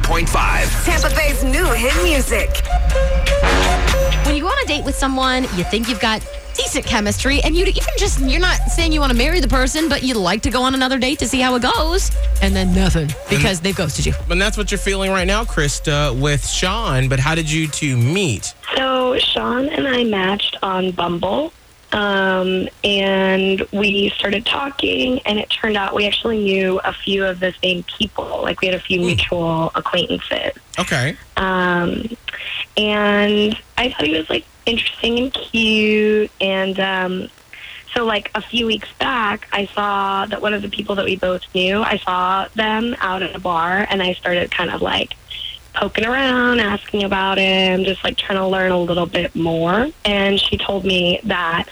101.5. Tampa Bay's new hit music. When you go on a date with someone, you think you've got decent chemistry, and you even just, you're not saying you want to marry the person, but you'd like to go on another date to see how it goes, and then nothing because they've ghosted you. And that's what you're feeling right now, Krista, with Sean. But how did you two meet? So Sean and I matched on Bumble. Um, and we started talking, and it turned out we actually knew a few of the same people. Like we had a few mutual acquaintances. Okay. Um, and I thought he was like interesting and cute. And um, so, like a few weeks back, I saw that one of the people that we both knew, I saw them out at a bar, and I started kind of like poking around, asking about him, just like trying to learn a little bit more. And she told me that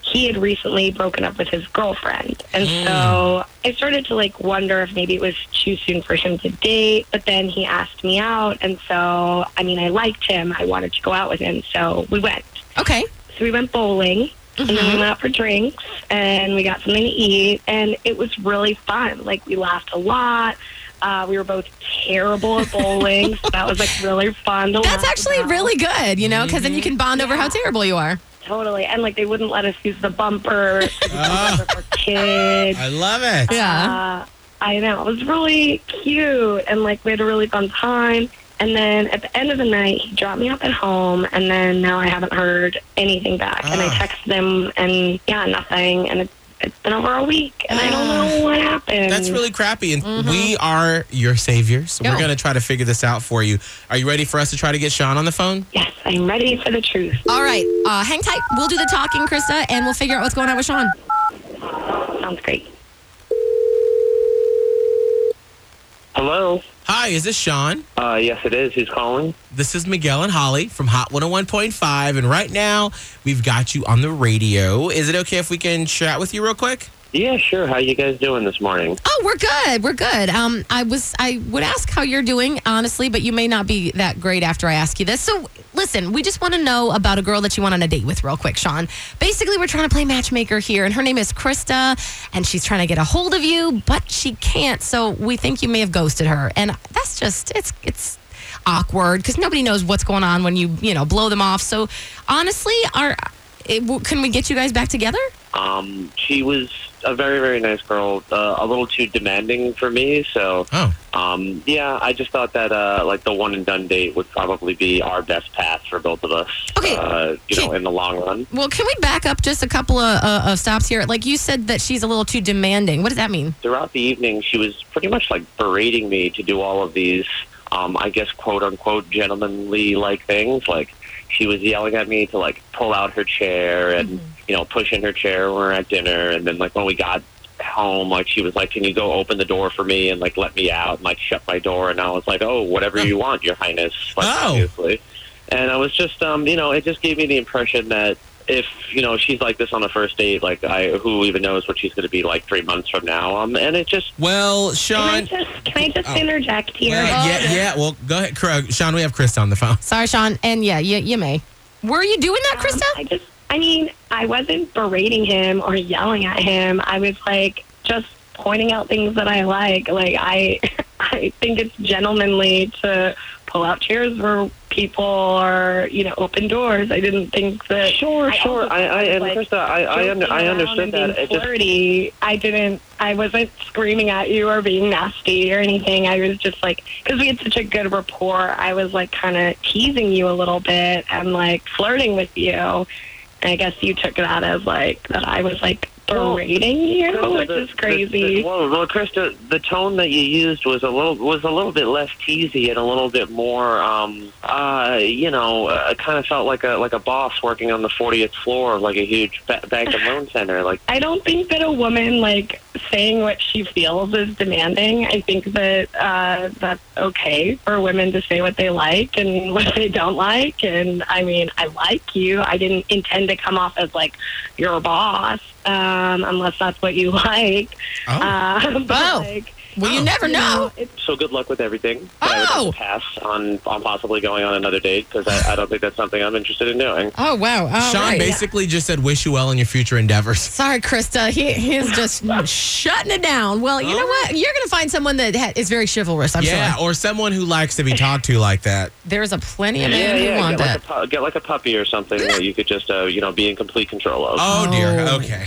he had recently broken up with his girlfriend. And mm. so I started to like wonder if maybe it was too soon for him to date. But then he asked me out. And so, I mean, I liked him. I wanted to go out with him. So we went. Okay. So we went bowling. And then we mm-hmm. went out for drinks and we got something to eat. And it was really fun. Like, we laughed a lot. Uh, we were both terrible at bowling. so that was like really fun to That's actually about. really good, you know, because then you can bond over how terrible you are. Totally. And like they wouldn't let us use the bumper. Ah. for kids. I love it. Yeah. Uh, I know. It was really cute. And like we had a really fun time. And then at the end of the night, he dropped me off at home. And then now I haven't heard anything back. And I Ah. texted him and yeah, nothing. And it's, it's been over a week. And I don't know what happened. That's really crappy. And we are your saviors. So we're going to try to figure this out for you. Are you ready for us to try to get Sean on the phone? Yes, I'm ready for the truth. All right. Uh, hang tight. We'll do the talking, Krista, and we'll figure out what's going on with Sean. Sounds great. Hello. Hi, is this Sean? Uh, yes, it is. Who's calling? This is Miguel and Holly from Hot 101.5. And right now, we've got you on the radio. Is it okay if we can chat with you real quick? Yeah, sure. How you guys doing this morning? Oh, we're good. We're good. Um, I was I would ask how you're doing, honestly, but you may not be that great after I ask you this. So listen, we just want to know about a girl that you went on a date with real quick, Sean. Basically, we're trying to play matchmaker here, and her name is Krista, and she's trying to get a hold of you, but she can't. So we think you may have ghosted her. And that's just it's it's awkward because nobody knows what's going on when you, you know, blow them off. So honestly, are it, can we get you guys back together? Um, she was a very, very nice girl. Uh, a little too demanding for me. So, Oh. um, yeah, I just thought that uh, like the one and done date would probably be our best path for both of us. Okay. Uh, you know, in the long run. Well, can we back up just a couple of, uh, of stops here? Like you said that she's a little too demanding. What does that mean? Throughout the evening, she was pretty much like berating me to do all of these, um, I guess, quote unquote, gentlemanly like things. Like she was yelling at me to like pull out her chair and you know push in her chair when we we're at dinner, and then like when we got home, like she was like, "Can you go open the door for me and like let me out?" And like shut my door, and I was like, "Oh, whatever you want, Your Highness." Like, Oh. obviously. And I was just, um, you know, it just gave me the impression that if you know she's like this on a first date, like I, who even knows what she's going to be like three months from now? Um, and it just Well, Sean, Can I just can I just Oh. interject here? Well, yeah, yeah. Well, go ahead, Craig. Sean. We have Krista on the phone. Sorry, Sean. And yeah, you, you may. Were you doing that, Um, Krista? I just, I mean, I wasn't berating him or yelling at him. I was like just pointing out things that I like. Like I, I think it's gentlemanly to pull out chairs for people or you know open doors. I didn't think that. Sure, I sure. I, I, and like, Krista, I, I, under, I understood that. It just, flirty. I didn't. I wasn't screaming at you or being nasty or anything. I was just like, because we had such a good rapport. I was like kind of teasing you a little bit and like flirting with you. I guess you took that as like that I was like berating you, Krista, which the- is the- crazy. the- well, well, Krista, the tone that you used was a little was a little bit less teasy and a little bit more, um, uh, you know, uh, kind of felt like a like a boss working on the 40th floor of like a huge ba- bank and loan center. Like, I don't think that a woman like saying what she feels is demanding. I think that uh, that's okay for women to say what they like and what they don't like. And I mean, I like you. I didn't intend to come off as like your boss, um, unless that's what you like. Oh. Uh, but Oh. like, Well, you never you know. so good luck with everything. But I would Oh. pass on on possibly going on another date because I, I don't think that's something I'm interested in doing. Oh wow! All Sean right. basically just said, "Wish you well in your future endeavors." Sorry, Krista. He, he's just shutting it down. Well, you know what? You're going to find someone that ha- is very chivalrous. I'm yeah, sure. or someone who likes to be talked to like that. There's a plenty of Yeah, men who yeah. want Get like, that. a, pu- get like a puppy or something that you could just, uh, you know, be in complete control of. Oh, dear. Oh. Okay.